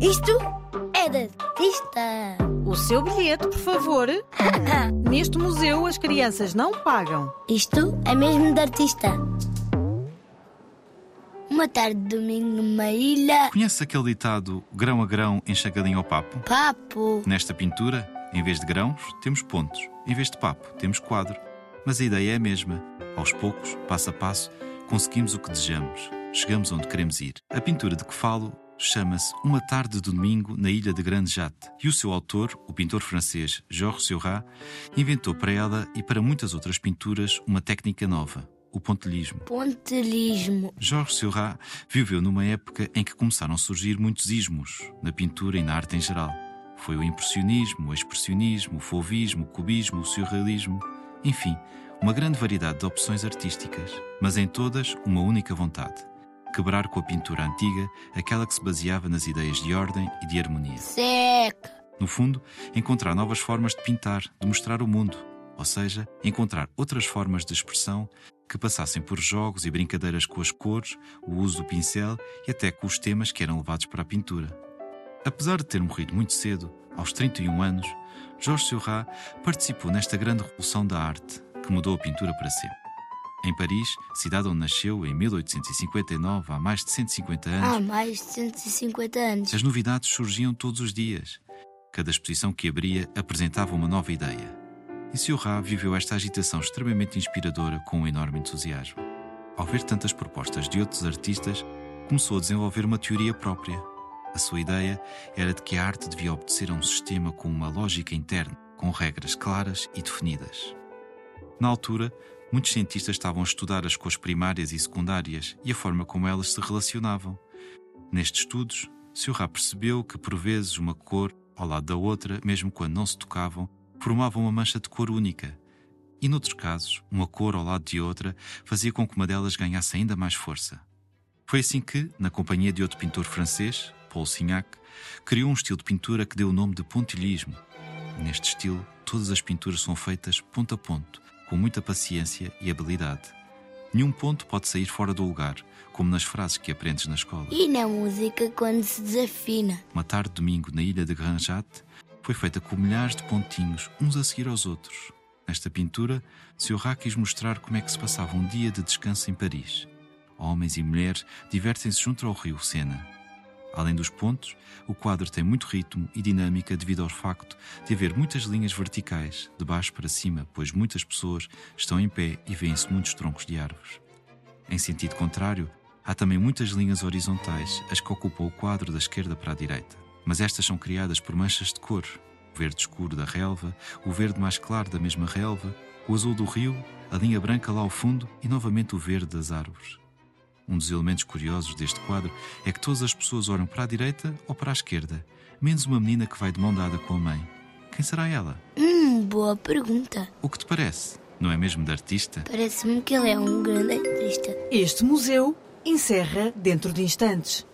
Isto é de artista. O seu bilhete, por favor. Neste museu as crianças não pagam. Isto é mesmo de artista. Uma tarde de domingo numa ilha. Conhece aquele ditado grão a grão enxagadinho ao papo? Papo. Nesta pintura, em vez de grãos, temos pontos. Em vez de papo, temos quadro. Mas a ideia é a mesma. Aos poucos, passo a passo, conseguimos o que desejamos. Chegamos onde queremos ir. A pintura de que falo chama-se Uma Tarde de Domingo na Ilha de Grande Jatte. E o seu autor, o pintor francês Georges Seurat, inventou para ela e para muitas outras pinturas uma técnica nova, o pontilhismo. Pontilhismo. Georges Seurat viveu numa época em que começaram a surgir muitos ismos na pintura e na arte em geral. Foi o impressionismo, o expressionismo, o fauvismo, o cubismo, o surrealismo, enfim, uma grande variedade de opções artísticas, mas em todas uma única vontade: quebrar com a pintura antiga aquela que se baseava nas ideias de ordem e de harmonia. Seca. No fundo, encontrar novas formas de pintar, de mostrar o mundo, ou seja, encontrar outras formas de expressão que passassem por jogos e brincadeiras com as cores, o uso do pincel e até com os temas que eram levados para a pintura. Apesar de ter morrido muito cedo, aos 31 anos, Georges Seurat participou nesta grande revolução da arte que mudou a pintura para sempre. Em Paris, cidade onde nasceu em 1859, há mais de 150 anos, Há mais de 150 anos. as novidades surgiam todos os dias. Cada exposição que abria apresentava uma nova ideia. E Seurat viveu esta agitação extremamente inspiradora com um enorme entusiasmo. Ao ver tantas propostas de outros artistas, começou a desenvolver uma teoria própria. A sua ideia era de que a arte devia obedecer a um sistema com uma lógica interna, com regras claras e definidas. Na altura, muitos cientistas estavam a estudar as cores primárias e secundárias e a forma como elas se relacionavam. Nestes estudos, Seurat percebeu que, por vezes, uma cor, ao lado da outra, mesmo quando não se tocavam, formava uma mancha de cor única. E, noutros casos, uma cor ao lado de outra fazia com que uma delas ganhasse ainda mais força. Foi assim que, na companhia de outro pintor francês, Paul Signac, criou um estilo de pintura que deu o nome de pontilhismo. Neste estilo, todas as pinturas são feitas ponto a ponto, com muita paciência e habilidade. Nenhum ponto pode sair fora do lugar, como nas frases que aprendes na escola. E na música quando se desafina. Uma tarde de domingo na ilha de Granjat foi feita com milhares de pontinhos, uns a seguir aos outros. Nesta pintura, Seurat quis mostrar como é que se passava um dia de descanso em Paris. Homens e mulheres divertem-se junto ao rio Sena. Além dos pontos, o quadro tem muito ritmo e dinâmica devido ao facto de haver muitas linhas verticais, de baixo para cima, pois muitas pessoas estão em pé e veem-se muitos troncos de árvores. Em sentido contrário, há também muitas linhas horizontais, as que ocupam o quadro da esquerda para a direita. Mas estas são criadas por manchas de cor: o verde escuro da relva, o verde mais claro da mesma relva, o azul do rio, a linha branca lá ao fundo e novamente o verde das árvores. Um dos elementos curiosos deste quadro é que todas as pessoas olham para a direita ou para a esquerda, menos uma menina que vai de mão dada com a mãe. Quem será ela? Hum, boa pergunta. O que te parece? Não é mesmo de artista? Parece-me que ele é um grande artista. Este museu encerra dentro de instantes.